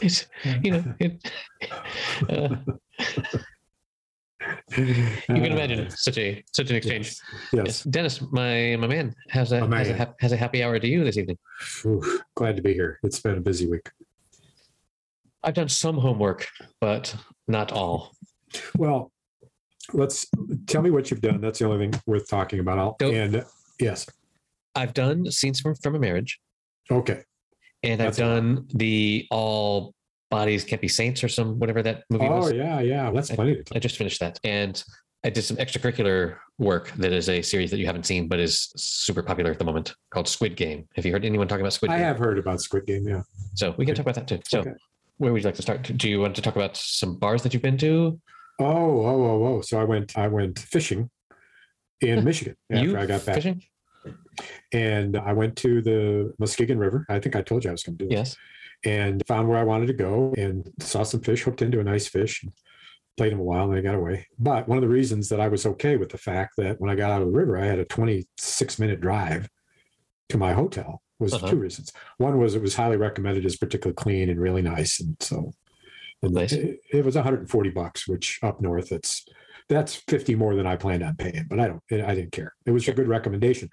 it's, you know, it, uh, you can imagine such a such an exchange. Yes. yes. Yes. Dennis, my my man, has a has a, has a happy hour to you this evening. Ooh, glad to be here. It's been a busy week. I've done some homework, but not all. Well, let's tell me what you've done. That's the only thing worth talking about. I'll, and yes, I've done scenes from from a marriage, okay. and That's I've done the all bodies can't be saints or some whatever that movie Oh was. yeah, yeah. That's plenty to I just finished that, and I did some extracurricular work that is a series that you haven't seen, but is super popular at the moment called Squid Game. Have you heard anyone talking about Squid Game? I have heard about Squid Game. Yeah. So we can talk about that too. So Okay. where would you like to start? Do you want to talk about some bars that you've been to? Oh, oh, oh, oh. So I went. I went fishing in Michigan after you I got back, fishing? And I went to the Muskegon River. I think I told you I was going to do this. Yes. and found where I wanted to go and saw some fish, hooked into a nice fish, and played him a while, and I got away. But one of the reasons that I was okay with the fact that when I got out of the river, I had a 26 minute drive to my hotel was Uh-huh. two reasons. One was it was highly recommended as particularly clean and really nice, and so and Nice. it, it was 140 bucks, which up north it's that's 50 more than I planned on paying, but I don't I didn't care. It was a good recommendation.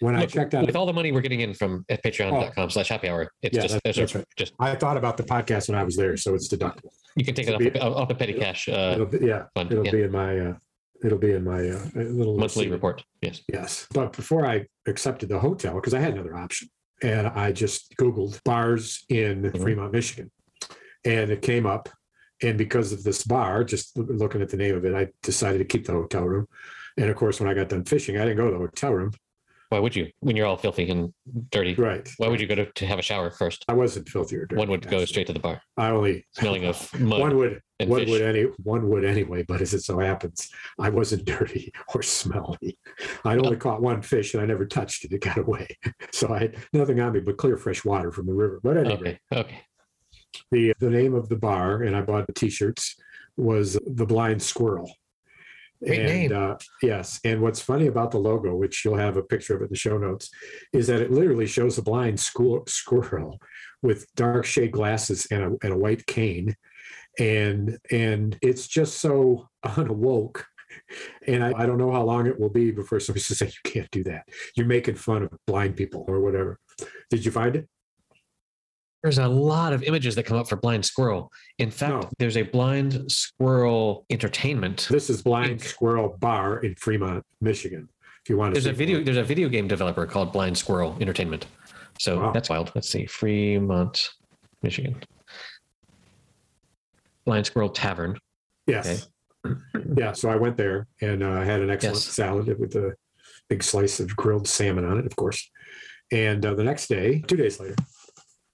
When I checked out with all the money we're getting in from at patreon.com slash happy hour, it's Yeah, just, that's- that's just, right. just I thought about the podcast when I was there, so it's deductible. you can take it It'll off, be- the- off the petty cash uh, It'll be, yeah, fund. it'll Yeah. be in my uh, it'll be in my uh, little monthly receipt. report. Yes. Yes, but before I accepted the hotel, because I had another option, and I just Googled bars in Mhm. Fremont, Michigan, and it came up. And because of this bar, just looking at the name of it, I decided to keep the hotel room. And of course, when I got done fishing, I didn't go to the hotel room. Why would you? When you're all filthy and dirty, Right. why would you go to, to have a shower first? I wasn't filthy or dirty. One would go straight to the bar, I only smelling of mud one would and one fish. would any one would anyway, but as it so happens, I wasn't dirty or smelly. I'd only caught one fish and I never touched it. It got away. So I had nothing on me but clear fresh water from the river. But anyway, Okay. Okay. The the name of the bar, and I bought the t-shirts, was the Blind Squirrel. Great and name. Uh, yes, and what's funny about the logo, which you'll have a picture of it in the show notes, is that it literally shows a blind squirrel, squirrel with dark shade glasses and a, and a white cane, and and it's just so unawoke. And I, I don't know how long it will be before somebody says, "Hey, "You can't do that. You're making fun of blind people or whatever." Did you find it? There's a lot of images that come up for blind squirrel. In fact, No. there's a blind squirrel entertainment. This is Blind Inc. Squirrel Bar in Fremont, Michigan. If you want to There's see a video. There's a video game developer called Blind Squirrel Entertainment. So Wow. that's wild. Let's see, Fremont, Michigan. Blind Squirrel Tavern. Yes. Yeah. So I went there and uh, had an excellent Yes. salad with a big slice of grilled salmon on it, of course. And uh, the next day, two days later,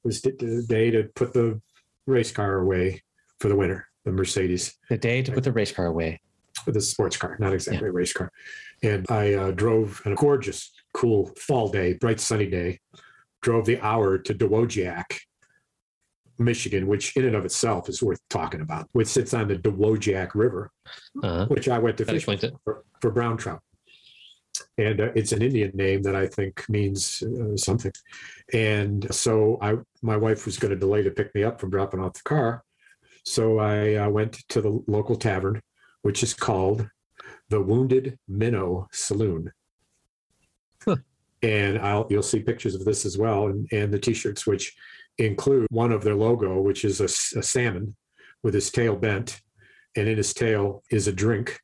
was the- day to put the race car away for the winter, the Mercedes, The day to put the race car away. the sports car, not exactly a race car. And I uh, drove on a gorgeous, cool fall day, bright sunny day, drove the hour to Dowagiac, Michigan, which in and of itself is worth talking about, which sits on the Dowagiac River, Uh-huh. which I went to That fish for, for brown trout. And uh, it's an Indian name that I think means uh, something. And so I, my wife was going to delay to pick me up from dropping off the car. So I uh, went to the local tavern, which is called the Wounded Minnow Saloon. Huh. And I'll, you'll see pictures of this as well, and, and the T-shirts, which include one of their logo, which is a salmon with his tail bent, and in his tail is a drink,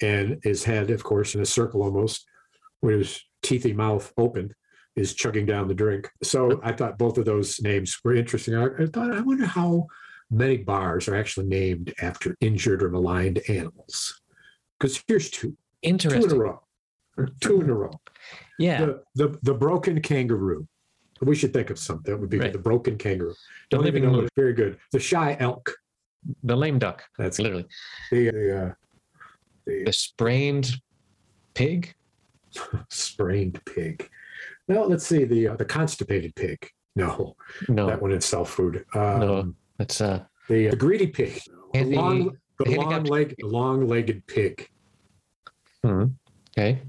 and his head, of course, in a circle almost, with his teethy mouth open, is chugging down the drink. So I thought both of those names were interesting. I, I thought, I wonder how many bars are actually named after injured or maligned animals. Because here's two, two in a row, two in a row. Yeah. The, the the broken kangaroo. We should think of something that would be Right. The broken kangaroo. The Don't even living know Very good. The shy elk. The lame duck. That's Literally. the, the, uh, the The sprained pig. sprained pig. No, let's see the uh, the constipated pig. No, No. that one in self food. Um, No. That's uh. The, the greedy pig. And the the- long, the long leg, long legged pig, hmm. Okay.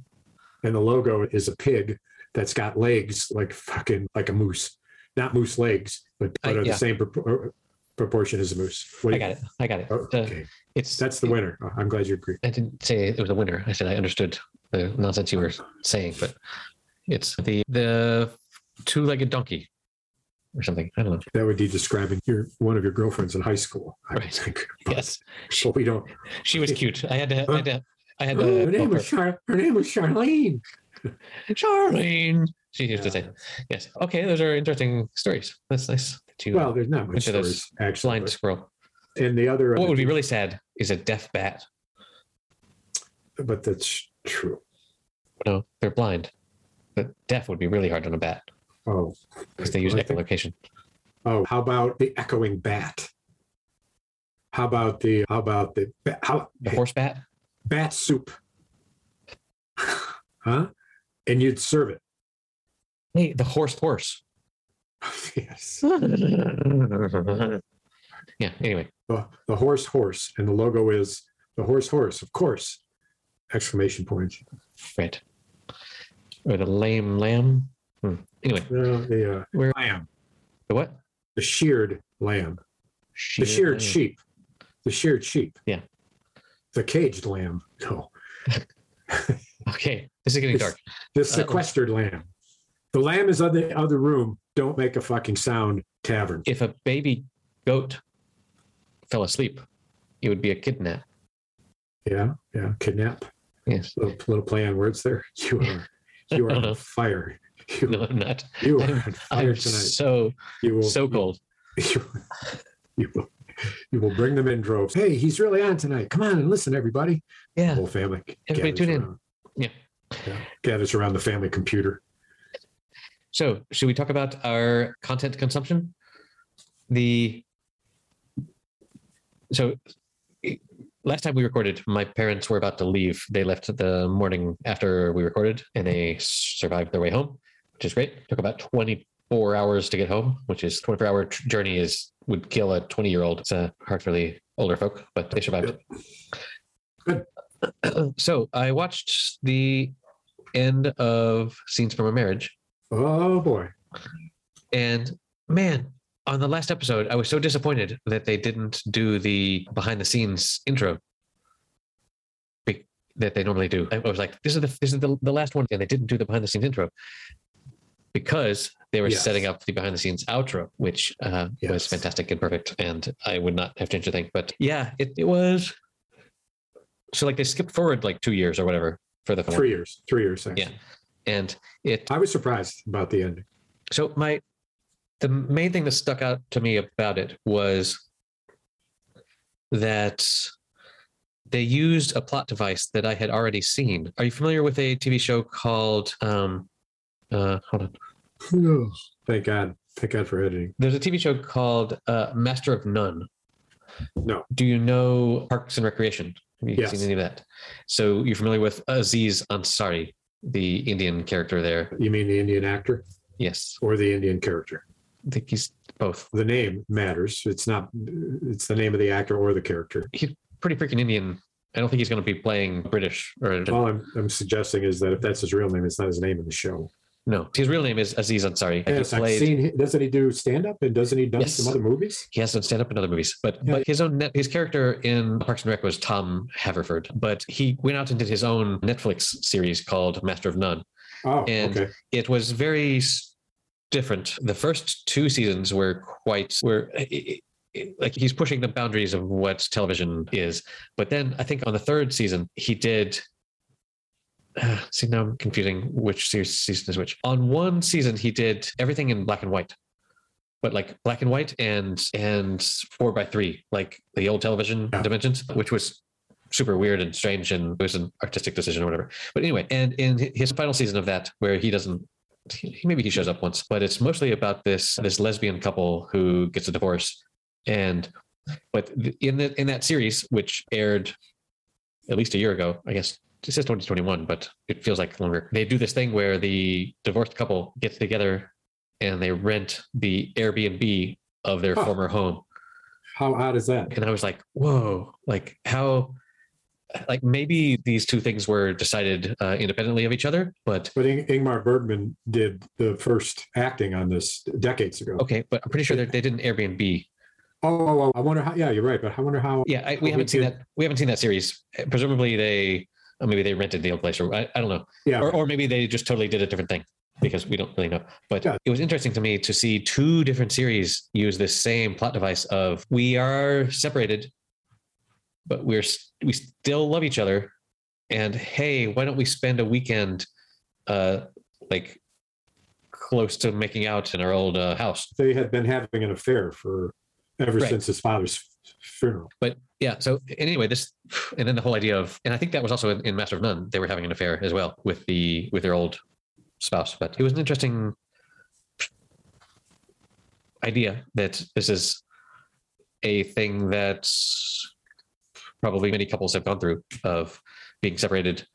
and the logo is a pig that's got legs like fucking like a moose, not moose legs, but, I- but are yeah. the same propor- proportion as a moose. I got it. I got it. Oh, okay, it's that's the winner. Oh, I'm glad you agree. I didn't say it was a winner. I said I understood Uh, the nonsense you were saying, but it's the the two-legged donkey or something. I don't know. That would be describing your one of your girlfriends in high school. I would Right. think. But- Yes, But we don't. she was cute. I had to. I had to. I had Oh, her name was Char- her name was Charlene. Charlene. She used to say, "Yes." Okay, those are interesting stories. That's nice. that you Well, there's not much Which of those stories actually. blind but- squirrel. And the other, What would be really sad is a deaf bat. but that's true. No, they're blind. But deaf would be really hard on a bat Oh, because they use Well, I think- echolocation. Oh, how about the echoing bat? How about the how about the how The horse bat. bat soup? huh? And you'd serve it. Hey, the horse horse. yes. yeah. Anyway, The, the horse horse, and the logo is the horse horse, of course. Exclamation point. right. Or the lame lamb. Hmm. Anyway, No, the uh, Where- lamb, the what? the sheared lamb, the sheared sheep, the sheared sheep. Yeah. The caged lamb. No, Okay, this is getting dark. the sequestered lamb. The lamb is on the other room. Don't make a fucking sound. Tavern. If a baby goat fell asleep, it would be a kidnap. Yeah, yeah. Kidnap. Yes. Little, little play on words there. You are, you are I don't know. on fire. You, No, I'm not. you are I'm- on fire I'm tonight. so You will, so cold. You, you will, you will bring them in droves. Hey, he's really on tonight. Come on and listen, everybody. Yeah. Whole family. Everybody tune in. Yeah. yeah. Gathers around the family computer. So, should we talk about our content consumption? The so last time we recorded, my parents were about to leave. They left the morning after we recorded, and they survived their way home, which is great. Took about twenty four hours to get home, which is twenty four hour journey is would kill a twenty year old. It's uh, hard for the older folk, but they survived. Good. so I watched the end of Scenes from a Marriage. Oh boy. And man, on the last episode, I was so disappointed that they didn't do the behind the scenes intro be- that they normally do. I was like, this is the this is the, the last one, and they didn't do the behind the scenes intro because they were Yes. setting up the behind the scenes outro, which uh, was fantastic and perfect. And I would not have changed a thing. But yeah, it, it was. So like they skipped forward like two years or whatever for the film, Three years. Three years. Actually. Yeah. and it I was surprised about the ending. so my the main thing that stuck out to me about it was that they used a plot device that I had already seen. Are you familiar with a TV show called um uh hold on. Thank God. Thank God for editing. There's a TV show called uh Master of None. No. Do you know Parks and Recreation? Have you Yes. seen any of that? So you're familiar with Aziz Ansari, the Indian character there? You mean the Indian actor Yes. or the Indian character? I think he's both. The name matters. It's not. It's the name of the actor or the character. He's pretty freaking Indian. I don't think he's going to be playing British or All I'm, I'm suggesting is that if that's his real name, it's not his name in the show. No, his real name is Aziz Ansari. Yes, he I've played. seen. Doesn't he do stand up and doesn't he done Yes. some other movies? He has done stand up in other movies, but Yeah. but his own net, his character in Parks and Rec was Tom Haverford. But he went out and did his own Netflix series called Master of None. Oh, And- okay. It was very different. The first two seasons were quite were. like he's pushing the boundaries of what television is, but then I think on the third season he did Ah, see now I'm confusing which series season is which. On one season he did everything in black and white, but like black and white and and four by three, like the old television Yeah. dimensions, which was super weird and strange and it was an artistic decision or whatever. But anyway, and in his final season of that, where he doesn't. He, maybe he shows up once, but it's mostly about this this lesbian couple who gets a divorce, and but in the in that series, which aired at least a year ago, I guess it says 2021, but it feels like longer. They do this thing where the divorced couple gets together and they rent the Airbnb of their former home. How odd is that? And I was like, whoa, like how like maybe these two things were decided uh, independently of each other, but But Ing- Ingmar Bergman did the first acting on this decades ago. okay, but I'm pretty sure that they didn't Airbnb. Oh, oh, oh, I wonder how. Yeah, you're right. But I wonder how. Yeah, I, we we haven't seen did. that. We haven't seen that series. Presumably they, or maybe they rented the old place, or I, I don't know, Yeah, or, or maybe they just totally did a different thing because we don't really know. But Yeah. it was interesting to me to see two different series use this same plot device of we are separated, but we're we still love each other, and hey, why don't we spend a weekend, uh, like close to making out in our old uh, house? they had been having an affair for ever Right. since his father's funeral. but yeah so anyway this and then the whole idea of and i think that was also in, in master of none they were having an affair as well with the with their old spouse but it was an interesting idea that this is a thing that probably many couples have gone through of being separated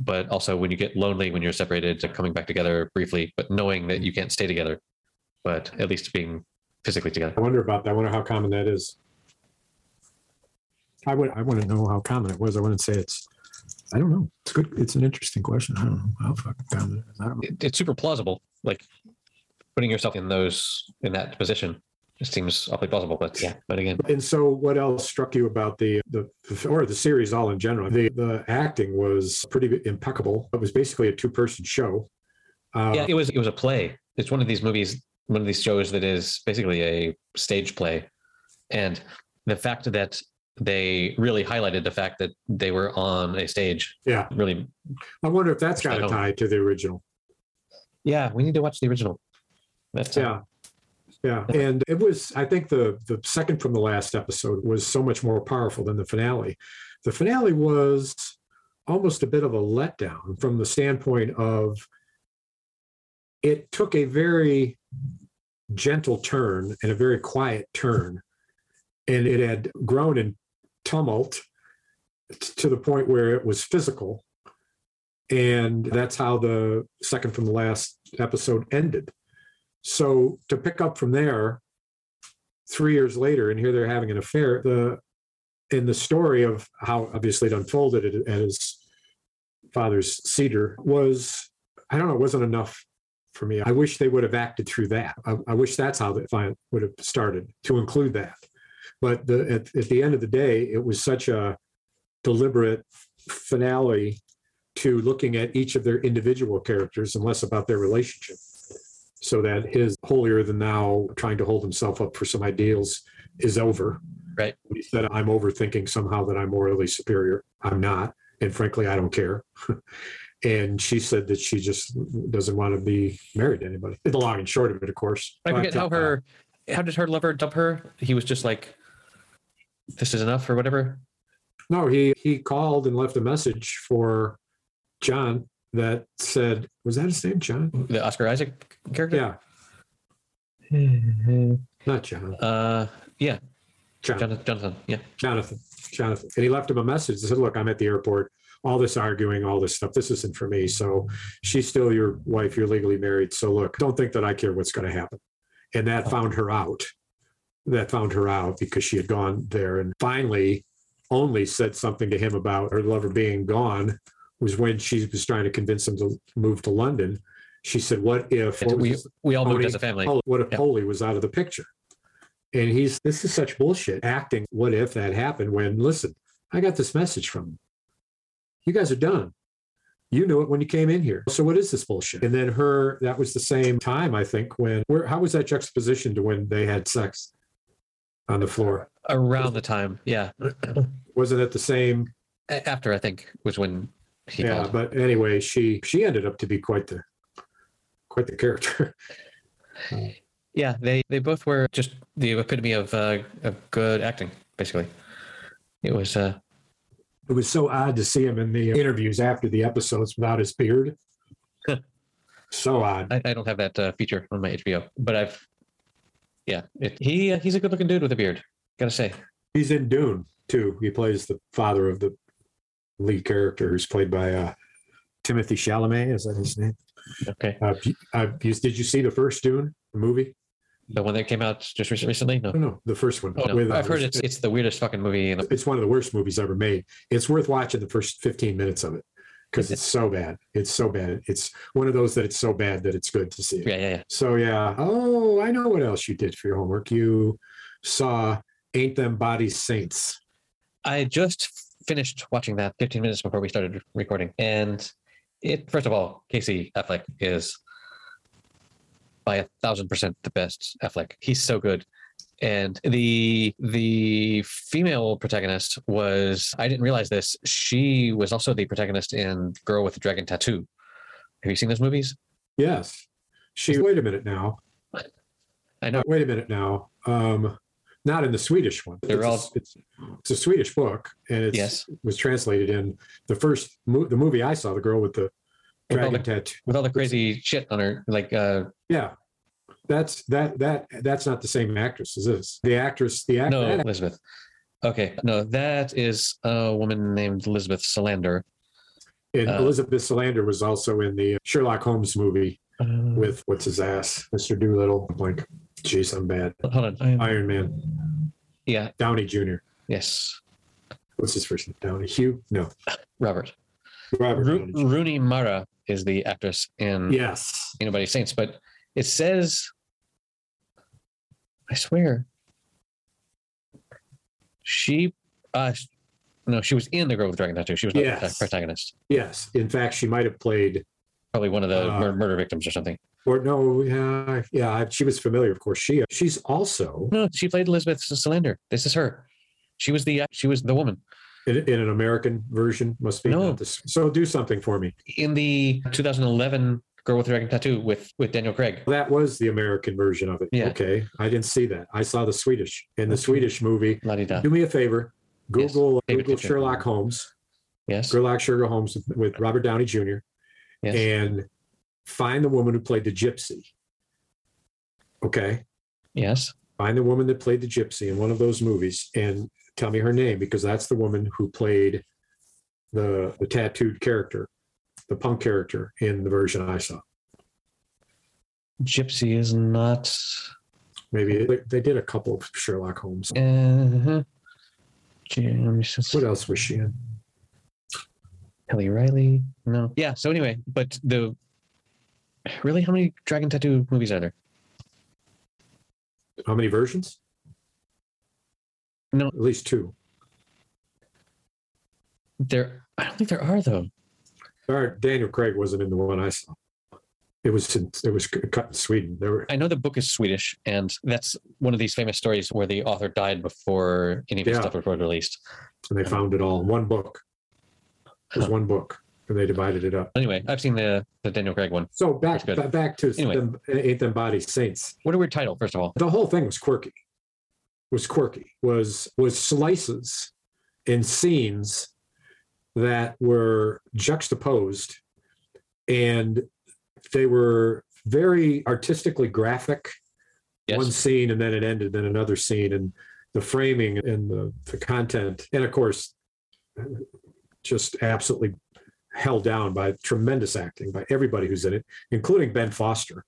but also when you get lonely when you're separated coming back together briefly but knowing that you can't stay together but at least being physically together I wonder about that. I wonder how common that is. I would. I want to know how common it was. I wouldn't say it's. I don't know. It's good. It's an interesting question. I don't know how fucking common it is. I don't know. it, it's super plausible. Like putting yourself in those in that position just seems awfully plausible. But yeah, but again, And so, what else struck you about the the or the series all in general? The the acting was pretty impeccable. It was basically a two person show. Uh, yeah, it was it was a play. It's one of these movies, one of these shows that is basically a stage play, and the fact that they really highlighted the fact that they were on a stage yeah. really. I wonder if that's got a tie to the original. Yeah, we need to watch the original. That's uh, Yeah. Yeah. And it was, I think the the second from the last episode was so much more powerful than the finale. The finale was almost a bit of a letdown from the standpoint of it took a very gentle turn and a very quiet turn. And it had grown in tumult to the point where it was physical. And that's how the second from the last episode ended. So to pick up from there, three years later, and here they're having an affair. The in the story of how obviously it unfolded at his father's cedar was, I don't know, it wasn't enough for me. I wish they would have acted through that. I, I wish that's how the final would have started to include that. But the, at, at the end of the day, it was such a deliberate finale to looking at each of their individual characters and less about their relationship so that his holier than thou trying to hold himself up for some ideals is over. Right. He said, I'm overthinking somehow that I'm morally superior. I'm not. And frankly, I don't care. and she said that she just doesn't want to be married to anybody. The long and short of it, of course. I forget But, how uh, her how did her lover dump her? He was just like, "This is enough" or whatever. No, he he called and left a message for John that said, was that his name, John? The Oscar Isaac character. Yeah, not John. Uh, yeah, John. Jonathan. Jonathan. Yeah. Jonathan. Jonathan. And he left him a message that said, Look, I'm at the airport. All this arguing, all this stuff, this isn't for me. So she's still your wife. You're legally married. So look, don't think that I care what's going to happen. And that found her out. That found her out because she had gone there and finally only said something to him about her lover being gone was when she was trying to convince him to move to London. She said, What if what we we all moved Pony- as a family. What if Yeah. Polly was out of the picture? And he's this is such bullshit acting. What if that happened? When listen, I got this message from him. You guys are done. You knew it when you came in here. So what is this bullshit? And then her, that was the same time, I think, when where how was that juxtaposition to when they had sex on the floor? Around the time, yeah. Wasn't it the same? After I think was when he yeah, but anyway, she she ended up to be quite the quite the character. Yeah, they they both were just the epitome of uh, of good acting. Basically, it was. uh It was so odd to see him in the interviews after the episodes without his beard. so odd. I, I don't have that uh, feature on my HBO, but I've. Yeah, it, he uh, he's a good looking dude with a beard. Gotta say. He's in Dune too. He plays the father of the lead character, who's played by uh, Timothée Chalamet. Is that his name? Okay. Uh, uh, did you see the first Dune movie? The one that came out just recently? No. No, no, the first one. Oh, no. with, uh, I've heard it's it's the weirdest fucking movie. In the, it's one of the worst movies ever made. It's worth watching the first 15 minutes of it because it's so bad. It's so bad. It's one of those that it's so bad that it's good to see. it. yeah, yeah, yeah. So yeah. Oh, I know what else you did for your homework. You saw Ain't Them Body Saints. I just finished watching that 15 minutes before we started recording, and it. First of all, Casey Affleck is by a thousand percent the best Affleck. He's so good. And the the female protagonist was I didn't realize this. She was also the protagonist in Girl with the Dragon Tattoo. Have you seen those movies? Yes. She wait a minute now. I know. Wait a minute now. Um not in the Swedish one. They're it's, all- a, it's, it's a Swedish book, and it Yes. was translated in the first mo- the movie I saw, the girl with the With all dragon the, tattoo. with all the crazy shit on her, like uh Yeah, that's that that that's not the same actress as this. The actress, the actor, no Elizabeth. Okay, no, that is a woman named Elizabeth Salander. and uh, Elizabeth Salander was also in the Sherlock Holmes movie Uh, with what's his ass, Mister Dolittle. Like, jeez, I'm bad. hold on. Iron Man, yeah, Downey Jr. yes, What's his first name? Downey Hugh? No, Robert. Robert. Jr. Rooney Mara is the actress in Yes. Anybody Saints, but it says, I swear, she, uh, no, she was in the Girl with the Dragon Tattoo. She was not Yes. the protagonist. Yes. In fact, she might have played, Probably one of the Uh, mur- murder victims or something. Or no, yeah, yeah. She was familiar, of course. She she's also No, she played Elizabeth Salander. This is her. She was the uh, she was the woman in, in an American version. Must be No. So do something for me. in the 2011 Girl with the Dragon Tattoo with with Daniel Craig. That was the American version of it. Yeah. Okay, I didn't see that. I saw the Swedish. In the Okay. Swedish movie, La di da. do me a favor. Google David Google. Sherlock Holmes, Yes. Sherlock Sherlock Holmes with, with Robert Downey Jr. Yes. and find the woman who played the gypsy. Okay, yes. find the woman that played the gypsy in one of those movies and tell me her name because that's the woman who played the the tattooed character, the punk character in the version I saw. Gypsy is not. Maybe they, they did a couple of Sherlock Holmes. Uh, James. What else was she in? Kelly Reilly. No. Yeah. So anyway, but the really, how many Dragon Tattoo movies are there? How many versions? No. at least two. There, I don't think there are though. All right, Daniel Craig wasn't in the one I saw. It was in, it was cut in Sweden. There were I know the book is Swedish, and that's one of these famous stories where the author died before any of his Yeah. stuff was released. and they found it all in one book. It was Huh. one book, and they divided it up. Anyway, I've seen the the Daniel Craig one. So back back to Anyway. them, Ain't Them Bodies Saints. What a weird title, first of all. The whole thing was quirky. Was quirky. Was was slices and scenes that were juxtaposed, and they were very artistically graphic. Yes. one scene and then it ended then another scene and the framing and the, the content and of course just absolutely held down by tremendous acting by everybody who's in it including ben foster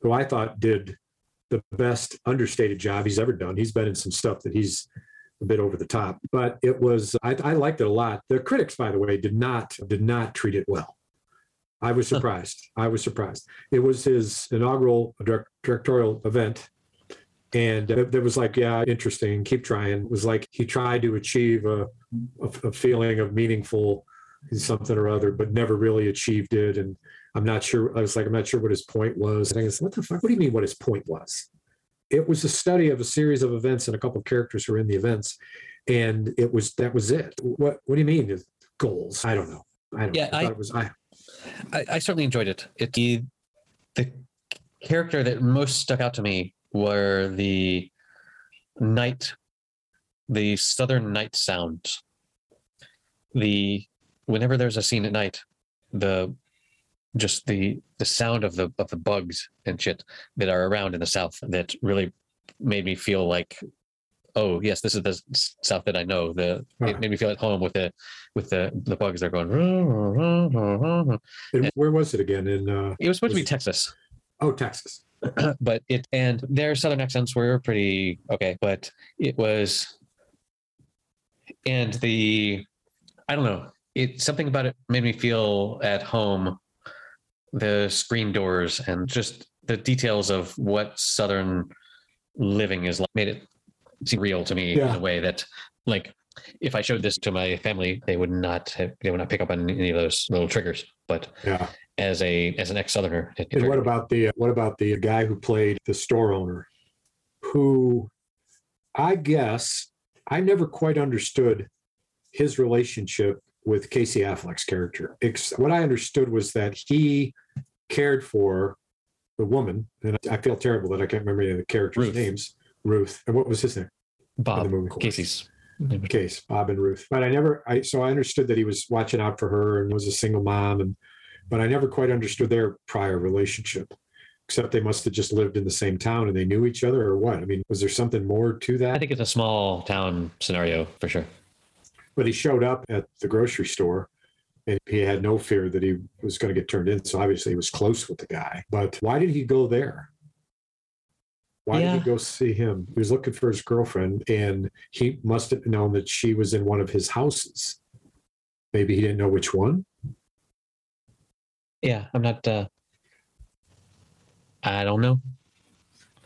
who i thought did the best understated job he's ever done. He's been in some stuff that he's a bit over the top but it was i, I liked it a lot. The critics by the way did not did not treat it well. I was surprised. I was surprised. It was his inaugural direct, directorial event and it, it was like yeah interesting keep trying. It was like he tried to achieve a, a, a feeling of meaningful something or other but never really achieved it. And i'm not sure i was like i'm not sure what his point was. And i guess what the fuck? What do you mean what his point was? It was a study of a series of events and a couple of characters who were in the events. And it was that was it. What what do you mean goals? I don't know. I don't Yeah, know. I, I- it was i I, I certainly enjoyed it. It the, the character that most stuck out to me were the night, the southern night sound, The whenever there's a scene at night, the just the the sound of the of the bugs and shit that are around in the south that really made me feel like oh yes this is the south that i know. The Huh. it made me feel at home with the with the the bugs they're going "Rah, rah, rah, rah, rah." and where was it again? In uh it was supposed to be texas. Oh texas. But it and their southern accents were pretty okay, but it was and the I don't know, it something about it made me feel at home. The screen doors and just the details of what southern living is like made it seem real to me in a way that like if I showed this to my family, they would not have, they would not pick up on any of those little triggers. But Yeah. as a as an ex southerner, And what about the uh, what about the guy who played the store owner, who I guess I never quite understood his relationship with Casey Affleck's character. What I understood was that he cared for the woman, and I feel terrible that I can't remember any of the characters' Ruth. names. Ruth, and what was his name? Bob the movie. Casey's case, Bob and Ruth. But I never, I so I understood that he was watching out for her and was a single mom, and but I never quite understood their prior relationship. Except they must have just lived in the same town and they knew each other, or what? I mean, was there something more to that I think it's a small town scenario for sure. But he showed up at the grocery store, and he had no fear that he was going to get turned in. So obviously, he was close with the guy. But why did he go there? Why did he go see him? He was looking for his girlfriend, and he must have known that she was in one of his houses. Maybe he didn't know which one. Yeah, I'm not. uh I don't know.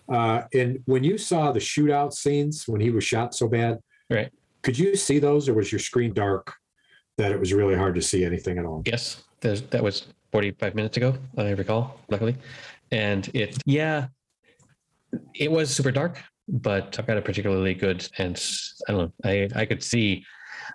Uh, and when you saw the shootout scenes when he was shot so bad, Right. Could you see those, or was your screen dark that it was really hard to see anything at all? Yes, that was 45 minutes ago. I recall, luckily, and it. Yeah, it was super dark, but I've got a particularly good and I don't know. I I could see.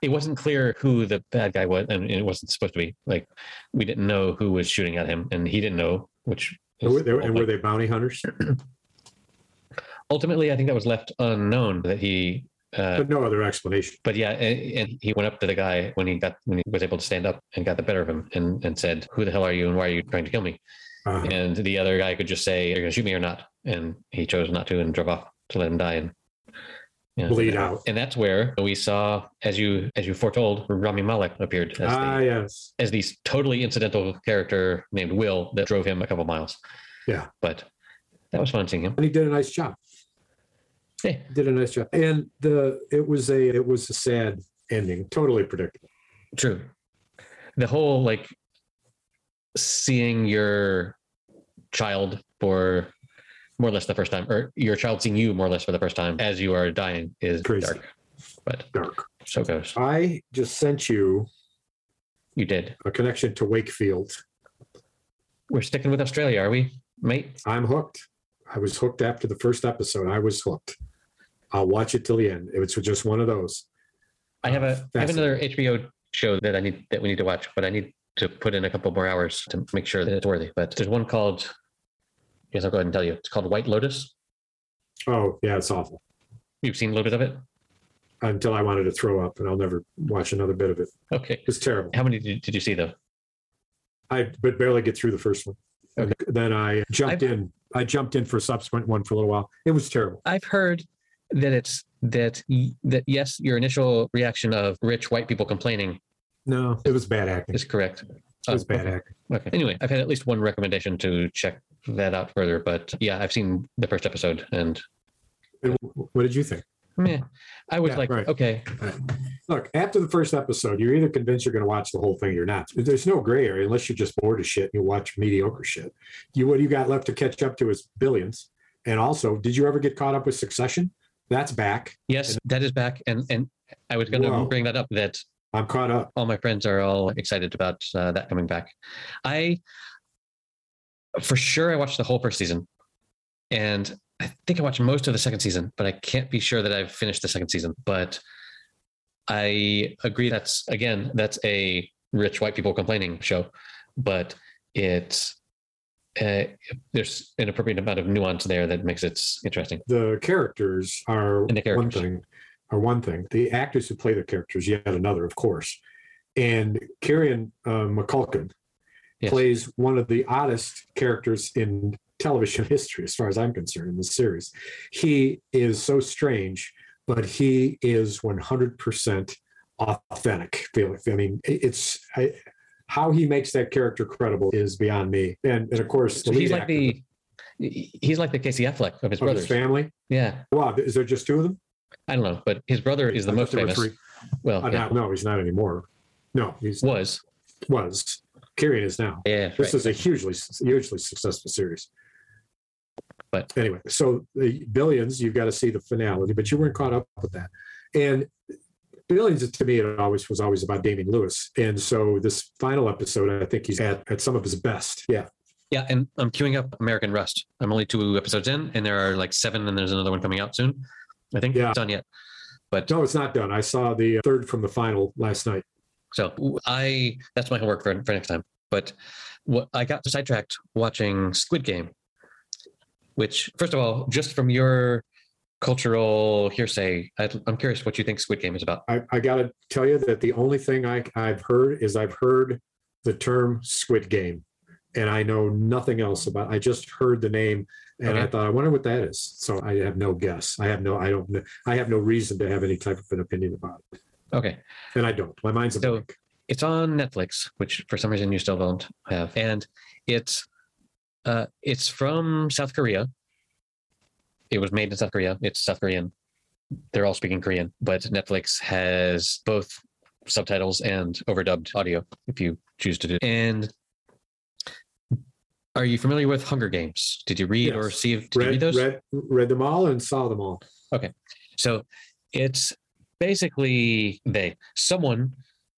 It wasn't clear who the bad guy was, and it wasn't supposed to be. Like we didn't know who was shooting at him, and he didn't know. Which And were, they, and were they bounty hunters? ultimately, I think that was left unknown that he. Uh, But no other explanation. but yeah, and, and he went up to the guy when he got when he was able to stand up and got the better of him, and and said, "Who the hell are you, and why are you trying to kill me?" Uh, And the other guy could just say, "You're going to shoot me or not," and he chose not to and drove off to let him die and you know, Bleed out. And that's where we saw, as you as you foretold, Rami Malek appeared as ah, the, yes. as the totally incidental character named Will that drove him a couple miles. Yeah. but that was fun seeing him. And he did a nice job. Did a nice job. And the it was a it was a sad ending. Totally predictable. True. The whole like seeing your child for more or less the first time, or your child seeing you more or less for the first time as you are dying is Crazy. dark. But Dark. so goes. I just sent you You did. a connection to Wakefield. We're sticking with Australia, are we, mate? I'm hooked. I was hooked after the first episode. I was hooked. I'll watch it till the end. It was just one of those. I have a I have another HBO show that I need that we need to watch, but I need to put in a couple more hours to make sure that it's worthy. But there's one called yes, I'll go ahead and tell you. It's called White Lotus. Oh, yeah, it's awful. You've seen a little bit of it? Until I wanted to throw up, and I'll never watch another bit of it. Okay. It's terrible. How many did, did you see though? I but barely get through the first one. Okay. Then I jumped I've- in. I jumped in for a subsequent one for a little while. It was terrible. I've heard that it's that that yes, your initial reaction of rich white people complaining No, it was bad acting. is correct. It was Oh, bad okay. acting. Okay. Anyway, I've had at least one recommendation to check that out further, but yeah, I've seen the first episode and And what did you think? meh, I was Yeah, like, right. okay, Look, after the first episode, you're either convinced you're going to watch the whole thing or you're not. There's no gray area unless you're just bored of shit and you watch mediocre shit. You what you got left to catch up to is billions. And also, did you ever get caught up with Succession? That's back. yes, that is back, and and I was going to bring that up that I'm caught up. all my friends are all excited about uh, that coming back. I, for sure, I watched the whole first season, and I think I watched most of the second season, but I can't be sure that I've finished the second season. But I agree that's again that's a rich white people complaining show, but it's uh, there's an appropriate amount of nuance there that makes it interesting. The characters are the one thing. Are one thing. The actors who play the characters, yet another, of course. And Kieran uh, McCulkin Yes. plays one of the oddest characters in television history, as far as I'm concerned, in this series. He is so strange, but he is 100% authentic. Felix. I mean, it's I, how he makes that character credible is beyond me. And, and of course, the So he's like actor- the he's like the Casey Affleck of his Of brothers. his family. Yeah, Wow, is there just two of them? I don't know, but his brother is the I most famous. three. Well, Uh, yeah, no, he's not anymore. No, he's was. was. Kieran is now. Yeah, This right. is a hugely, hugely successful series. But- anyway, so the billions, you've got to see the finality, but you weren't caught up with that. And billions to me, it always was always about Damian Lewis. And so this final episode, I think he's at at some of his best. Yeah. Yeah, and I'm queuing up American Rust. I'm only two episodes in, and there are like seven, and there's another one coming out soon. I think Yeah. it's done yet. But No, it's not done. I saw the third from the final last night. so I that's my homework for, for next time. But what I got sidetracked watching Squid Game, which first of all, just from your cultural hearsay, I'd, I'm curious what you think Squid Game is about. I, I got to tell you that the only thing I, I've heard is I've heard the term Squid Game, and I know nothing else about. I just heard the name, and I thought, I wonder what that is. So I have no guess. I have no. I don't. kn- I have no reason to have any type of an opinion about it, Okay, and I don't. My mind's a So- blank. it's on Netflix, which for some reason you still don't have, and it's uh, it's from South Korea. It was made in South Korea. It's South Korean. They're all speaking Korean, but Netflix has both subtitles and overdubbed audio if you choose to do. It. And are you familiar with Hunger Games? Did you read or see? Did you read Read, those? read read them all and saw them all. Okay, so it's basically they someone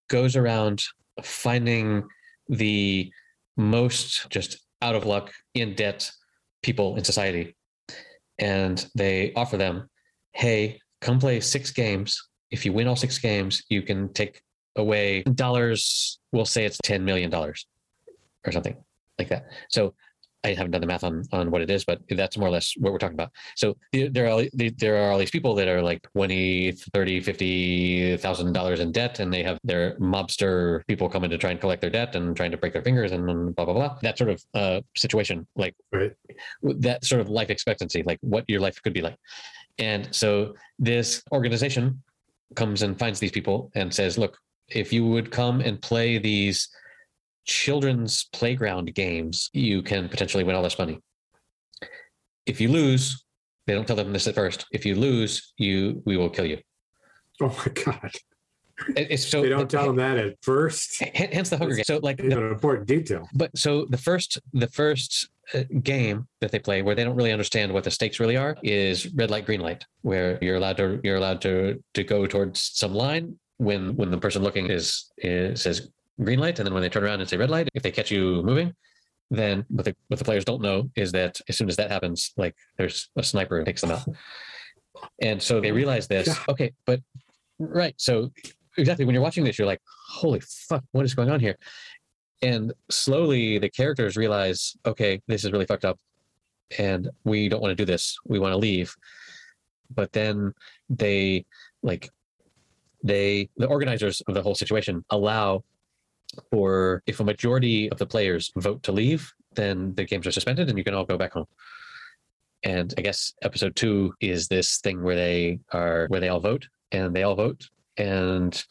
goes around finding the most just out of luck, in debt people in society, and they offer them, "Hey, come play six games. If you win all six games, you can take away dollars. We'll say it's ten million dollars, or something like that." So I haven't done the math on on what it is, but that's more or less what we're talking about. So there are there are all these people that are like 20, 30, 50,000 dollars in debt and they have their mobster people coming to try and collect their debt and trying to break their fingers and then blah blah blah. That sort of uh situation like Right. that sort of life expectancy like what your life could be like. And so this organization comes and finds these people and says, "Look, if you would come and play these children's playground games, you can potentially win all this money. If you lose, they don't tell them this at first. If you lose, you we will kill you. Oh my God! It's so They don't tell them that at first. Hence the Hunger game. So like, the, an important detail. but so the first the first uh, game that they play where they don't really understand what the stakes really are is red light green light, where you're allowed to you're allowed to to go towards some line when when the person looking is, is says green light, and then when they turn around and say red light, if they catch you moving, then what the what the players don't know is that as soon as that happens, like there's a sniper who takes them out. And so they realize this. Okay, but right. So exactly when you're watching this, you're like, holy fuck, what is going on here? And slowly the characters realize, okay, this is really fucked up. And we don't want to do this. We want to leave. But then they like they the organizers of the whole situation allow for if a majority of the players vote to leave, then the games are suspended and you can all go back home. And I guess episode two is this thing where they are where they all vote and they all vote and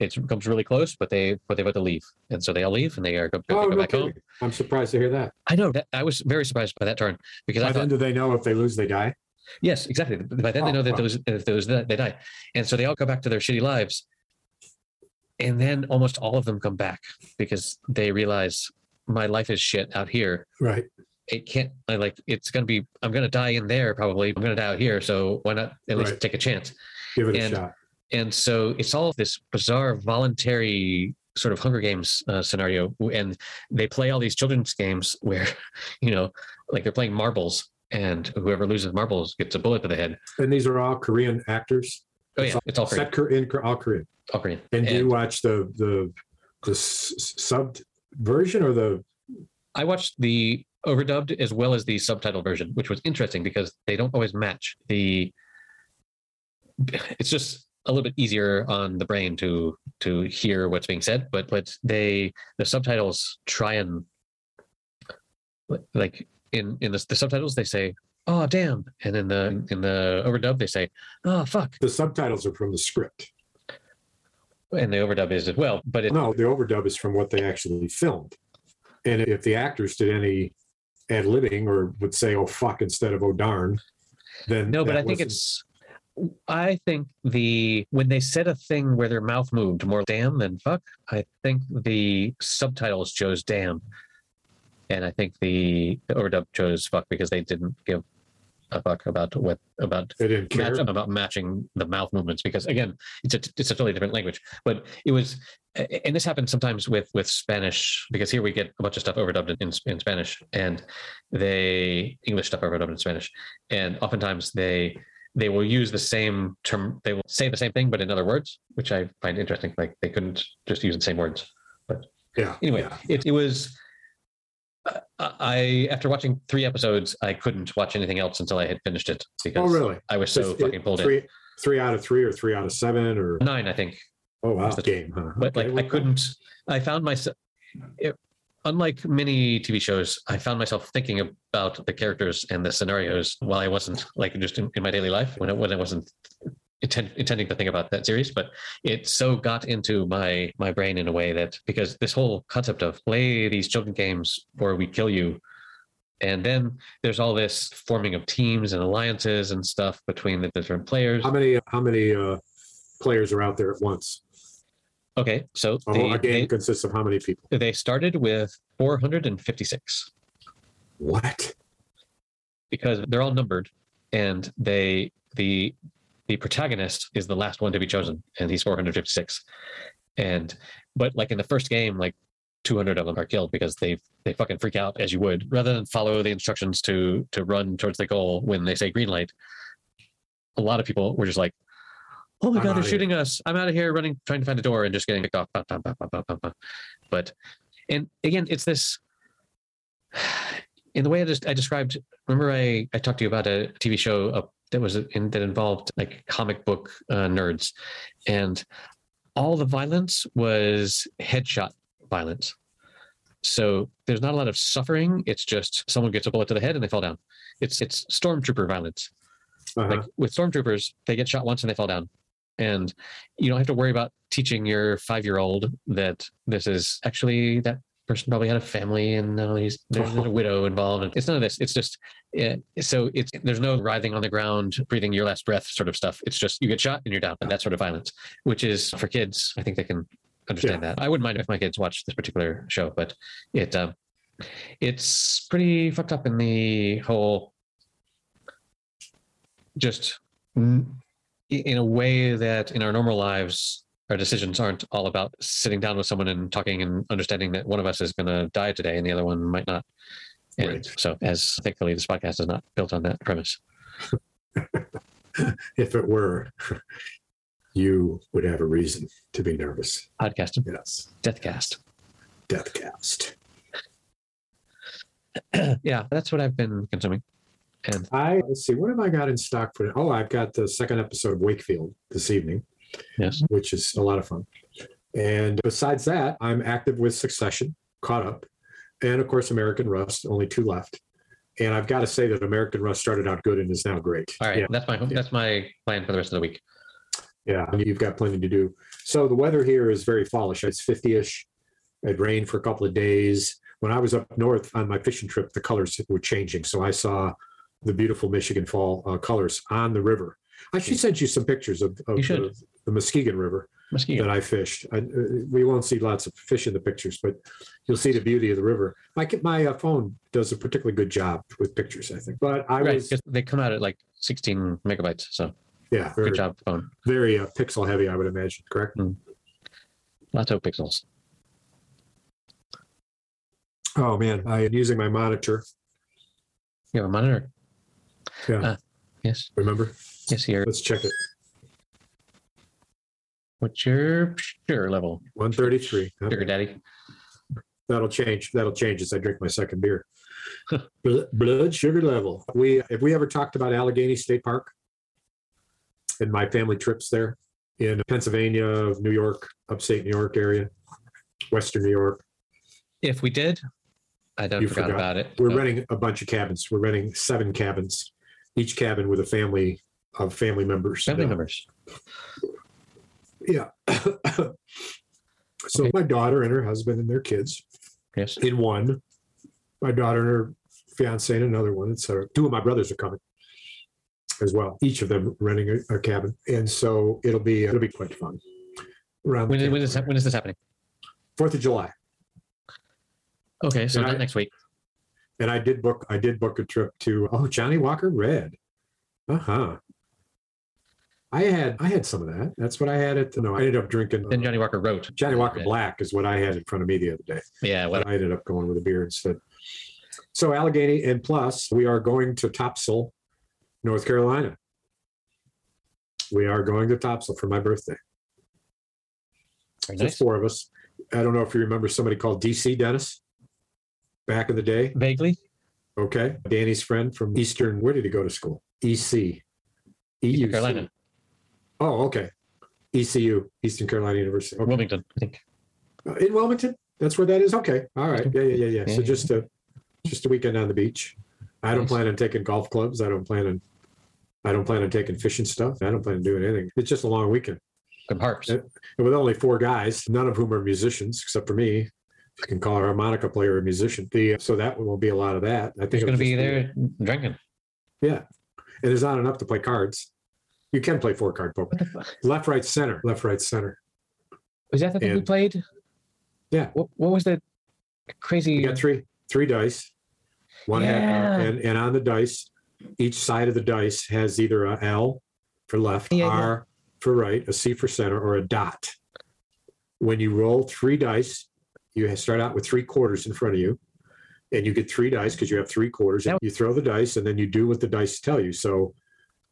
it comes really close, but they but they vote to leave, and so they all leave and they are go, go, Oh, go no back home. I'm surprised to hear that. I know that I was very surprised by that turn because I By thought then, do they know if they lose, they die? yes, exactly. By then they Oh, know that wow. those if those they die, and so they all go back to their shitty lives, and then almost all of them come back because they realize my life is shit out here. Right. It can't. I like it's gonna be. I'm gonna die in there probably. I'm gonna die out here. So why not at least Right. take a chance? Give it a And- shot. and so it's all this bizarre voluntary sort of hunger games uh, scenario and they play all these children's games where you know like they're playing marbles and whoever loses marbles gets a bullet to the head And these are all Korean actors. Oh yeah it's all Korean, Set Kor- in Kor- all Korean. all Korean. And, do you watch the the the s- subbed version or the? i watched the overdubbed as well as the subtitle version which was interesting because they don't always match the it's just a little bit easier on the brain to to hear what's being said but but they the subtitles try and like in in the, the subtitles they say oh damn and in the in the overdub they say oh fuck The subtitles are from the script. and the overdub is as well but it, No, the overdub is from what they actually filmed. And if the actors did any ad libbing or would say "oh fuck" instead of "oh darn," then No, but I think it's. I think the when they said a thing where their mouth moved more damn than fuck, I think the subtitles chose damn, and I think the overdub chose fuck because they didn't give a fuck about what about they didn't care. match, about matching the mouth movements because again it's a it's a totally different language but it was and this happens sometimes with with spanish because here we get a bunch of stuff overdubbed in, in spanish and they english stuff overdubbed in spanish and oftentimes they they will use the same term they will say the same thing but in other words which i find interesting like they couldn't just use the same words but Yeah. anyway yeah. it, it was i after watching three episodes i couldn't watch anything else until i had finished it because Oh, really? i was so fucking pulled in three, three out of three or three out of seven or nine i think oh wow the- game, huh? but Okay, like well, I couldn't. I found myself. It, unlike many TV shows, I found myself thinking about the characters and the scenarios while I wasn't like just in, in my daily life when it, when I wasn't intend, intending to think about that series. But it so got into my my brain in a way that because this whole concept of play these children games or we kill you. And then there's all this forming of teams and alliances and stuff between the different players. How many how many uh, players are out there at once? Okay, so the, whole- a game they, consists of how many people? they started with 456. What? because they're all numbered and they the the protagonist is the last one to be chosen and he's 456 and but like in the first game like 200 of them are killed because they they fucking freak out as you would rather than follow the instructions to to run towards the goal when they say green light. A lot of people were just like oh my I'm god they're shooting us. I'm out of here running trying to find a door and just getting picked off. But and again it's this in the way I just I described remember I, I talked to you about a TV show that was in, that involved like comic book uh, nerds, and all the violence was headshot violence. So there's not a lot of suffering. It's just someone gets a bullet to the head and they fall down. It's it's stormtrooper violence. Uh-huh. Like with stormtroopers, they get shot once and they fall down. And you don't have to worry about teaching your five year old that this is actually that person probably had a family and uh, he's, there's, a widow involved. It's none of this. It's just, uh, so it's, there's no writhing on the ground, breathing your last breath sort of stuff. It's just you get shot and you're down. And that sort of violence, which is for kids, I think they can understand that. I wouldn't mind if my kids watched this particular show, but it, um, it's pretty fucked up in the whole just in a way that in our normal lives our decisions aren't all about sitting down with someone and talking and understanding that one of us is going to die today and the other one might not and Right. so as thankfully this podcast is not built on that premise if it were, you would have a reason to be nervous. podcast Yes. deathcast Deathcast. yeah that's what i've been consuming and I let's see, what have I got in stock for? Oh, I've got the second episode of Wakefield this evening, yes which is a lot of fun. And besides that, I'm active with Succession, caught up, and of course American Rust, only two left. And I've got to say that American Rust started out good and is now great. all right Yeah, that's my that's my plan for the rest of the week yeah, you've got plenty to do. So the weather here is very fallish. It's 50-ish. It rained for a couple of days. When I was up north on my fishing trip, the colors were changing. So I saw the beautiful Michigan fall uh, colors on the river. I should send you some pictures of, of You should. The, Muskegon River mosquito that I fished. I, uh, we won't see lots of fish in the pictures, but you'll see the beauty of the river. My my uh, phone does a particularly good job with pictures, I think. But I right was they come out at like 16 megabytes so yeah, very, good job phone very uh, pixel heavy, I would imagine. Correct. lots of pixels Oh man, I am using my monitor. you have a monitor Yeah. Uh, yes Remember? yes here Let's check it. What's your sugar level 133. Okay. sugar daddy That'll change. That'll change as I drink my second beer. Blood sugar level. We have we ever talked about Allegheny State Park and my family trips there in Pennsylvania, New York, upstate New York area, Western New York. If we did, I don't You forgot, forgot. about it. We're renting a bunch of cabins. We're renting seven cabins, each cabin with a family of family members. family members. Yeah. so Okay. my daughter and her husband and their kids Yes. in one. My daughter and her fiance and another one. So two of my brothers are coming as well. Each of them renting a, a cabin, and so it'll be it'll be quite fun. Around When, is- when, is, when is this happening? Fourth of July, Okay, so And not I- next week. and I did book I did book a trip to oh Johnnie Walker Red. Uh huh. I had I had some of that. That's what I had at no. I ended up drinking. Then uh, Johnnie Walker wrote. Johnnie Walker Yeah. Black is what I had in front of me the other day. Yeah, what I ended up going with a beer instead. So Allegheny and plus we are going to Topsail, North Carolina. We are going to Topsail for my birthday. very Just nice. four of us. I don't know if you remember somebody called DC Dennis back in the day. Vaguely. Okay. Danny's friend from Eastern, where did he go to school? EC. Eastern EUC. Carolina, Oh, okay. ECU, Eastern Carolina University. Okay. Wilmington, I think. Uh, In Wilmington? That's where that is? Okay. All right. Yeah, yeah, yeah, yeah. So just a just a weekend on the beach. I don't Nice. plan on taking golf clubs. I don't plan on I don't plan on taking fishing stuff. I don't plan on doing anything. It's just a long weekend. Good harps. And with only four guys, none of whom are musicians except for me. You can call a harmonica player a musician. The so that will be a lot of that. I think it'll going to be there drinking. Yeah. And there's not enough to play cards. You can play four card poker. What the fuck? Left, right, center. Left, right, center. Was that the thing we played? Yeah. What, what was the crazy? You got three three dice. One Yeah. and, and on the dice, each side of the dice has either a L for left, Yeah, yeah. R for right, a C for center, or a dot. When you roll three dice, you start out with three quarters in front of you, and you get three dice because you have three quarters. That- you throw the dice, and then you do what the dice tell you. So,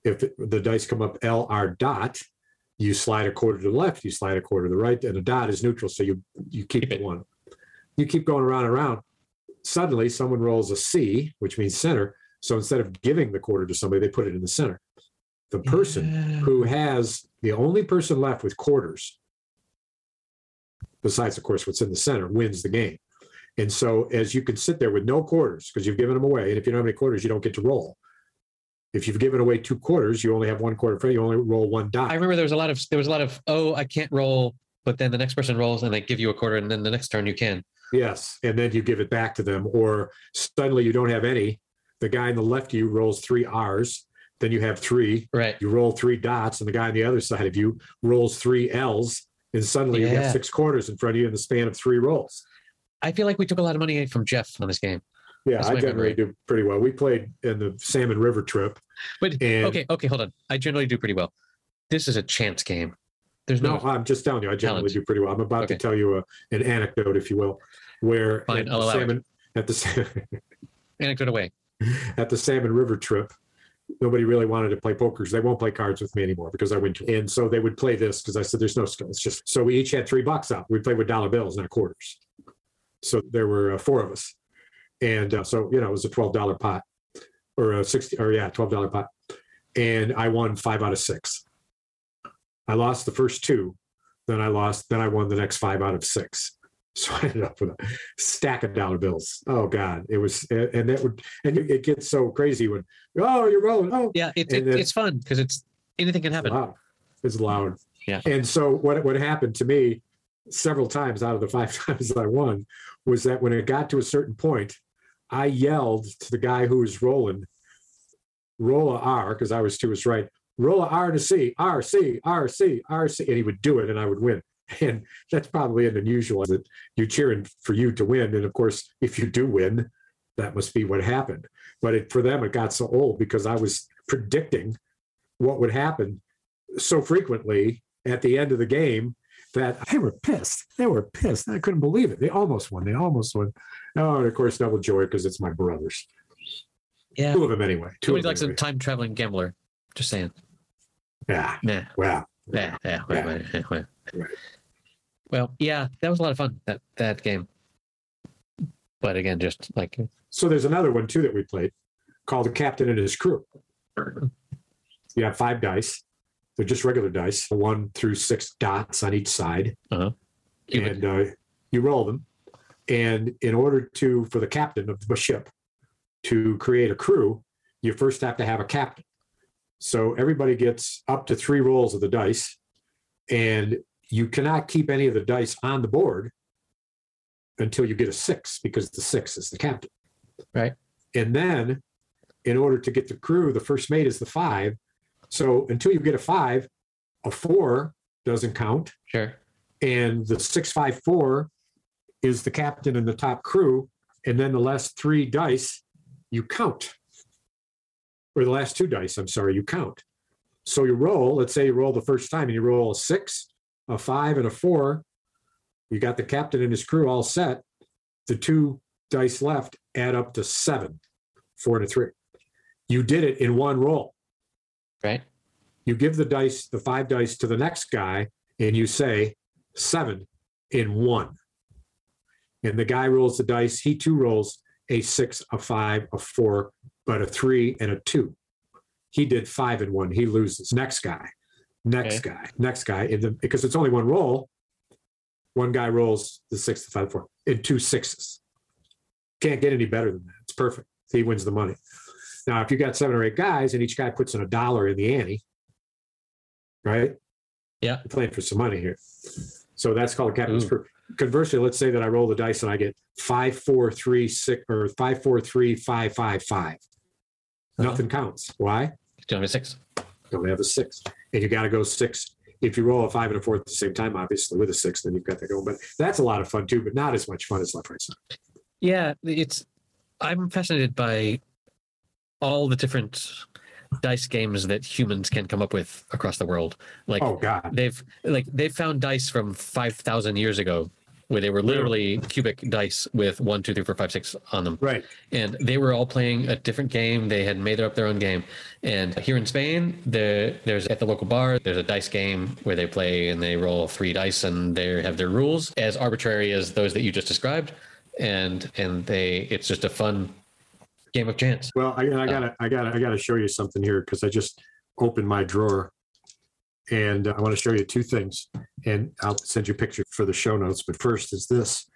if the- dice come up L R dot, you slide a quarter to the left, you slide a quarter to the right, and a dot is neutral, so you you keep, Keep it it. one. You keep going around and around. Suddenly, someone rolls a C, which means center. So instead of giving the quarter to somebody, they put it in the center. The person Yeah. who has the only person left with quarters, besides, of course, what's in the center, wins the game. And so, as you can sit there with no quarters because you've given them away, and if you don't have any quarters, you don't get to roll. If you've given away two quarters, you only have one quarter for you. only roll one die. I remember there was a lot of there was a lot of oh I can't roll, but then the next person rolls and they give you a quarter, and then the next turn you can. Yes, and then you give it back to them, or suddenly you don't have any. The guy on the left of you rolls three R's, then you have three. Right. You roll three dots, and the guy on the other side of you rolls three L's, and suddenly you have six quarters in front of you in the span of three rolls. I feel like we took a lot of money from Jeff on this game. Yeah, I generally memory. do pretty well. We played in the Salmon River trip, But and okay, okay, hold on. I generally do pretty well. This is a chance game. There's no, no. I'm just telling you, I generally Talent. do pretty well. I'm about to tell you a, an anecdote, if you will, where Fine, at the I'll allow it. salmon at the anecdote away. at the Salmon River trip, nobody really wanted to play poker 'cause they won't play cards with me anymore because I went to. And so they would play this because I said, "There's no skill. It's just." So we each had three bucks out. We played with dollar bills, not quarters. So there were uh, four of us, and uh, so you know it was a twelve dollar pot, or a sixty, or yeah, twelve dollar pot, and I won five out of six. I lost the first two, then I lost, then I won the next five out of six. So I ended up with a stack of dollar bills. Oh God, it was, and that would, and it gets so crazy when, oh, you're rolling. Oh, Yeah, it, it, then- it's fun because it's anything can happen. loud. It's loud. Yeah. And so what what happened to me several times out of the five times I won was that when it got to a certain point, I yelled to the guy who was rolling, roll a R because I was to his right, roll a R to C, R C, R C, R C, and he would do it and I would win. And that's probably an unusual that you're cheering for you to win. And of course, if you do win, that must be what happened. But it, for them, it got so old because I was predicting what would happen so frequently at the end of the game that they were pissed. They were pissed. I couldn't believe it. They almost won. They almost won. Oh, and of course, double joy because it's my brothers. Yeah. Two of them anyway. Two Somebody of them likes a time traveling gambler. Just saying. Yeah. Nah. Wow. Yeah. Yeah. Wait, Yeah. wait, wait. Right. Well, yeah, that was a lot of fun. That that game. But again, just like So there's another one too that we played called the Captain and His Crew. You have five dice. They're just regular dice, one through six dots on each side. Cubic. and uh, you roll them. And in order to, for the captain of the ship to create a crew, you first have to have a captain. So everybody gets up to three rolls of the dice, and you cannot keep any of the dice on the board until you get a six, because the six is the captain. Right. And then in order to get the crew, the first mate is the five. So until you get a five, a four doesn't count. Sure. And the six five four is the captain and the top crew. And then the last three dice you count. Or the last two dice, I'm sorry, you count. So you roll, let's say you roll the first time and you roll a six, a five, and a four. You got the captain and his crew all set. The two dice left add up to seven, four a three. You did it in one roll. Right. You give the dice, the five dice to the next guy, and you say seven in one. And the guy rolls the dice. He too rolls a six, a five, a four, but a three and a two. He did five and one. He loses. Next guy, next Okay. guy, next guy. In the, because it's only one roll. One guy rolls the six, the five, the four, in two sixes. Can't get any better than that. It's perfect. He wins the money. Now, if you got seven or eight guys and each guy puts in a dollar in the ante, right? Yeah. You're playing for some money here. So that's called a captain's Ooh. Conversely, let's say that I roll the dice and I get five, four, three, six, or five, four, three, five, five, five. Uh-huh. Nothing counts. Why? Don't have a six. Don't have a six. And you got to go six. If you roll a five and a four at the same time, obviously with a six, then you've got that going. But that's a lot of fun too, but not as much fun as left, right. Yeah, it's. I'm fascinated by all the different dice games that humans can come up with across the world. Like Oh God. they've like they've found dice from five thousand years ago where they were literally cubic dice with one, two, three, four, five, six on them. Right. and they were all playing a different game. They had made up their own game. And here in Spain, there there's at the local bar, there's a dice game where they play and they roll three dice and they have their rules as arbitrary as those that you just described. And and they it's just a fun game of chance. Well, I, I gotta, I gotta, I gotta show you something here because I just opened my drawer, and I want to show you two things, and I'll send you a picture for the show notes. But first is this.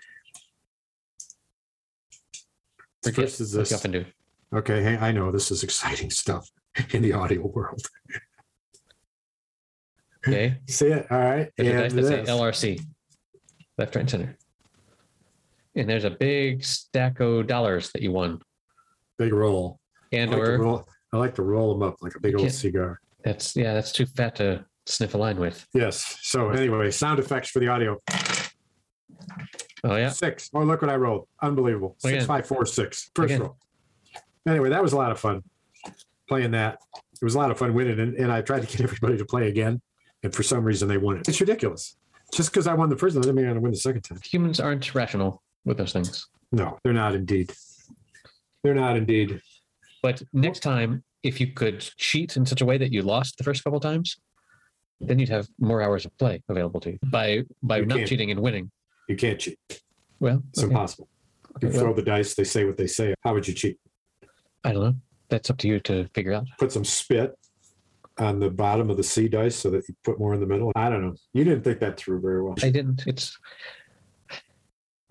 Forget First is this. you often do. Okay, hey, I know this is exciting stuff in the audio world. Okay. See it? All right. There's And this. LRC. Left, right, and center. And there's a big stack of dollars that you won. Big roll. I And like, to or roll. I like to roll them up like a big old cigar. that's yeah, that's too fat to sniff a line with. Yes. So anyway, sound effects for the audio. Oh yeah. Six. Oh, look what I rolled. Unbelievable. Six, Again. five, four, six. First Again. roll. Anyway, that was a lot of fun playing that. It was a lot of fun winning. And, and I tried to get everybody to play again. And for some reason, they won it. It's ridiculous. Just because I won the first one doesn't mean I'm going to win the second time. Humans aren't rational with those things. No, they're not indeed. They're not indeed. But next time, if you could cheat in such a way that you lost the first couple times, then you'd have more hours of play available to you. Mm-hmm. By by You not cheating and winning. You can't cheat. Well, It's okay. impossible. You Okay, throw the dice, they say what they say. How would you cheat? I don't know. That's up to you to figure out. Put some spit on the bottom of the C dice so that you put more in the middle. I don't know. You didn't think that through very well. I didn't. It's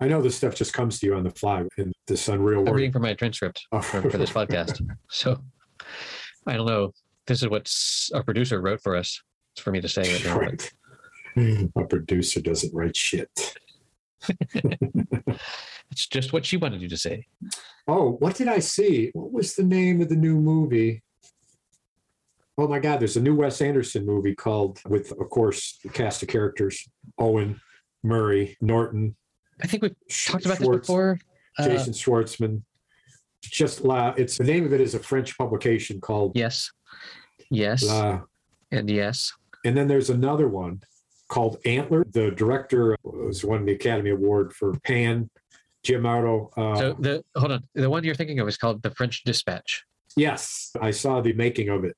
I know this stuff just comes to you on the fly in this unreal I'm reading from my transcript Oh. for, for this podcast. So I don't know. This is what our producer wrote for us. It's for me to say it now. but Right. A producer doesn't write shit. It's just what she wanted you to say. Oh, what did I see? What was the name of the new movie? Oh my God, there's a new Wes Anderson movie called, with, of course, the cast of characters Owen, Murray, Norton, I think we've talked about Schwartz, this before. Uh, Jason Schwartzman. Just La, it's the name of it is a French publication called yes. Yes. La, and yes. And then there's another one called Antler. The director was won the Academy Award for Pan, Giamotto. Uh, So the hold on. The one you're thinking of is called The French Dispatch. yes, I saw the making of it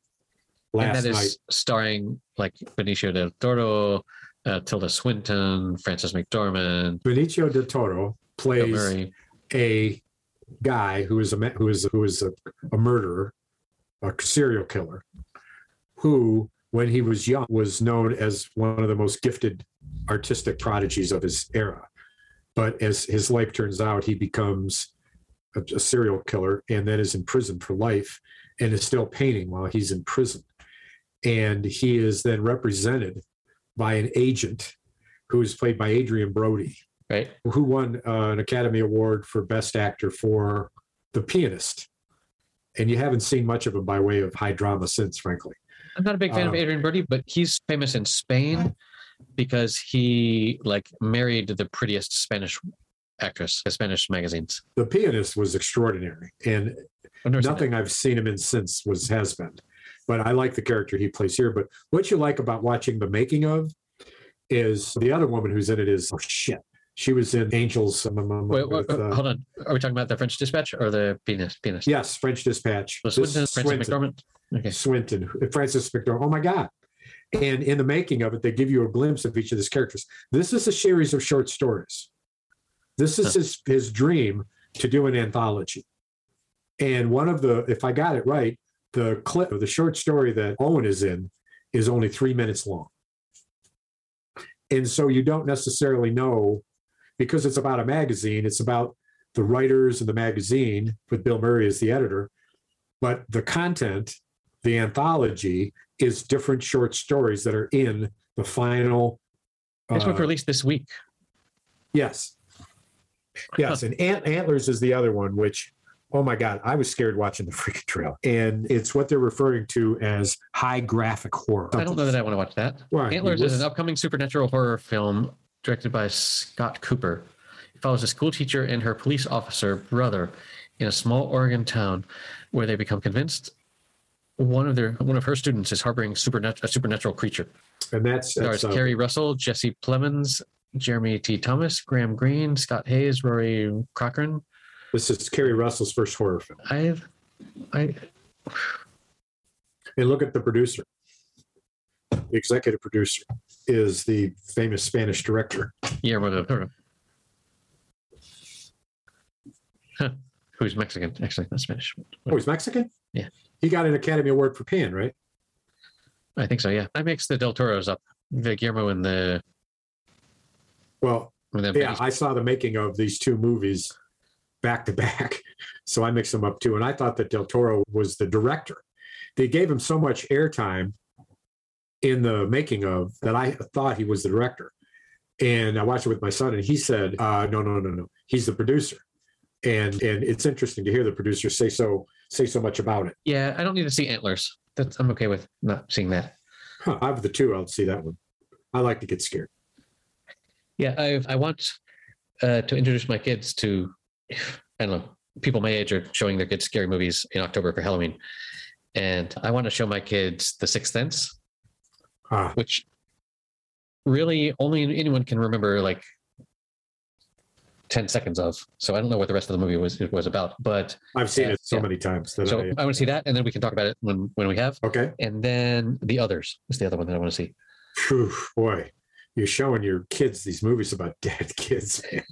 and last that is night. starring like Benicio del Toro, uh, Tilda Swinton, Frances McDormand, Benicio del Toro plays a guy who is a who is who is a, a murderer, a serial killer, who when he was young was known as one of the most gifted artistic prodigies of his era. But as his life turns out, he becomes a, a serial killer and then is in prison for life and is still painting while he's in prison. And he is then represented by an agent who is played by Adrien Brody Right. who won uh, an Academy Award for Best Actor for The Pianist. and you haven't seen much of him by way of high drama since, frankly. I'm not a big fan of Um, Adrien Brody, but he's famous in Spain because he like married the prettiest Spanish actress, Spanish magazines. The pianist was extraordinary, and I've never seen nothing I've seen him in since was has been. But I like the character he plays here. But what you like about watching the making of is the other woman who's in it is oh shit. She was in Angels. um, Wait, wait, with, uh, hold on. Are we talking about the French Dispatch or the Penis? Pianist. yes, French Dispatch. So Swinton, Francis Swinton. McDormand. Okay. Swinton, Frances McDormand. Oh my God. And in the making of it, they give you a glimpse of each of these characters. This is a series of short stories. This is Huh. his, his dream to do an anthology. And one of the, if I got it right, the clip of the short story that Owen is in is only three minutes long. And so you don't necessarily know because it's about a magazine, it's about the writers and the magazine with Bill Murray as the editor. But the content the anthology is different short stories that are in the final. This uh, was released this week. yes, yes, and Ant- Antlers is the other one, which oh my god, I was scared watching the freaking trail, and it's what they're referring to as high graphic horror. I don't know that I want to watch that. Why? Antlers is an upcoming supernatural horror film directed by Scott Cooper. It follows a school teacher and her police officer brother in a small Oregon town where they become convinced one of their one of her students is harboring supernat- a supernatural creature. and that's, Stars that's uh, Keri Russell, Jesse Plemons, Jeremy T. Thomas, Graham Greene, Scott Haze, Rory Cochran. this is Keri Russell's first horror film. I've, I, And look at the producer. The executive producer is the famous Spanish director. Guillermo del Toro. Huh. Who's Mexican? Actually, not Spanish. Oh, he's Mexican. Yeah. he got an Academy Award for Pan, right? I think so. Yeah, I mix the Del Toros up. The Guillermo and the Well, and the Yeah, I saw the making of these two movies back to back. So I mixed them up too. And I thought that Del Toro was the director. They gave him so much airtime in the making of that I thought he was the director. And I watched it with my son, and he said, uh, "No, no, no, no. He's the producer." And and it's interesting to hear the producer say so say so much about it. yeah. I don't need to see antlers. That's I'm okay with not seeing that. Huh, out of the two, I'll see that one. I like to get scared. Yeah, I I want uh, to introduce my kids to I don't know people my age are showing their kids scary movies in October for Halloween, and I want to show my kids The Sixth Sense, Ah, which really only anyone can remember like 10 seconds of. So I don't know what the rest of the movie was was about, but I've seen Yeah, it so yeah. many times that so I, I want to see that and then we can talk about it when when we have. okay. And then The Others is the other one that I want to see. Phew, boy, you're showing your kids these movies about dead kids. Man.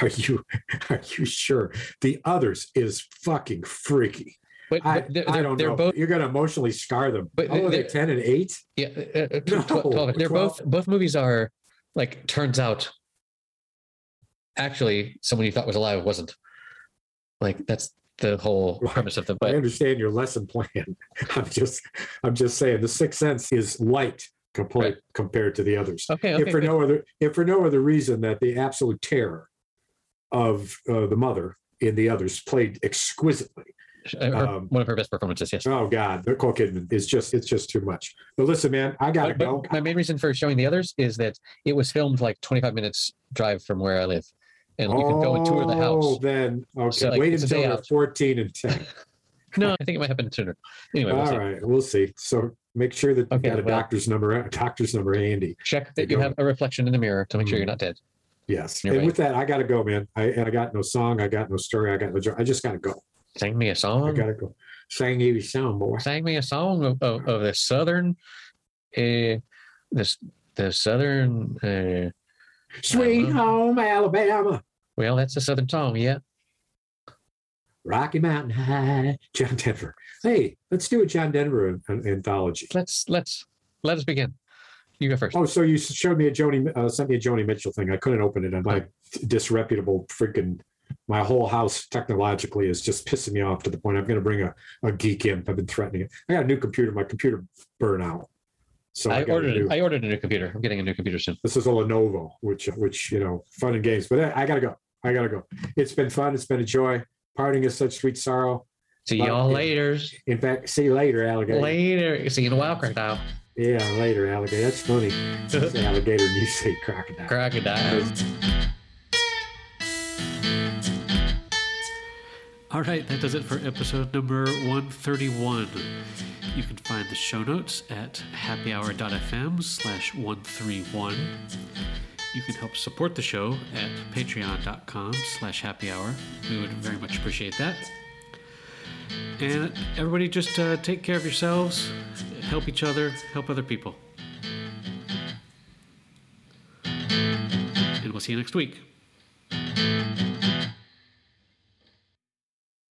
Are you are you sure? The others is fucking freaky. But, I, but they're, I they're, don't they're know. both You're gonna emotionally scar them. But oh, are they they're- ten and eight? yeah, uh, uh, No, 12, 12. They're 12. both both movies are like turns out actually someone you thought was alive wasn't. Like that's the whole premise of the I understand your lesson plan. I'm just I'm just saying the sixth sense is light compared Right. compared to the others. okay, if for good. no other if for no other reason that the absolute terror of uh, the mother in the others played exquisitely. Uh, her- um, one of her best performances, yes. Oh God, Nicole Kidman is just it's just too much. But listen, man, I gotta But- go. but my main reason for showing the others is that it was filmed like 25 minutes drive from where I live, and you can go and tour the Oh, house. then okay. So, like, Wait a until they're 14 and 10. No, I think it might happen sooner. Anyway, we'll All see. right, we'll see. So make sure that you've Okay, got a well- doctor's number, doctor's number handy. Check that you you have a reflection in the mirror to make sure you're not dead. Yes. You're and with that, I gotta go, man. I and I got no song, I got no story, I got no. I just gotta go. Sing me a song. gotta go. Sang you a song, boy. Sang me a song of, of, of the southern, uh, this the southern. Uh, Sweet home Alabama, well, that's a southern song, yeah. Rocky Mountain High, John Denver. Hey, let's do a John Denver an- an- anthology. Let's let's let us begin. You go first. Oh, so you showed me a Joni, uh, sent me a Joni Mitchell thing. I couldn't open it on my disreputable freaking. My whole house technologically is just pissing me off to the point I'm going to bring a, a geek in. I've been threatening it. I got a new computer. My computer burned out. So I, I ordered new, I ordered a new computer. I'm getting a new computer soon. this is a Lenovo, which which you know, fun and games. But I, I gotta go. I gotta go. It's been fun. It's been a joy. Parting is such sweet sorrow. See y'all Yeah. later. In fact, see you later, alligator. Later. See you in a while, crocodile. Yeah, later, alligator. That's funny. Alligator and you say crocodile. Crocodile. All right, that does it for episode number 131. You can find the show notes at happyhour.fm slash 131. You can help support the show at patreon.com slash happyhour. We would very much appreciate that. And everybody just uh, take care of yourselves, help each other, help other people. And we'll see you next week.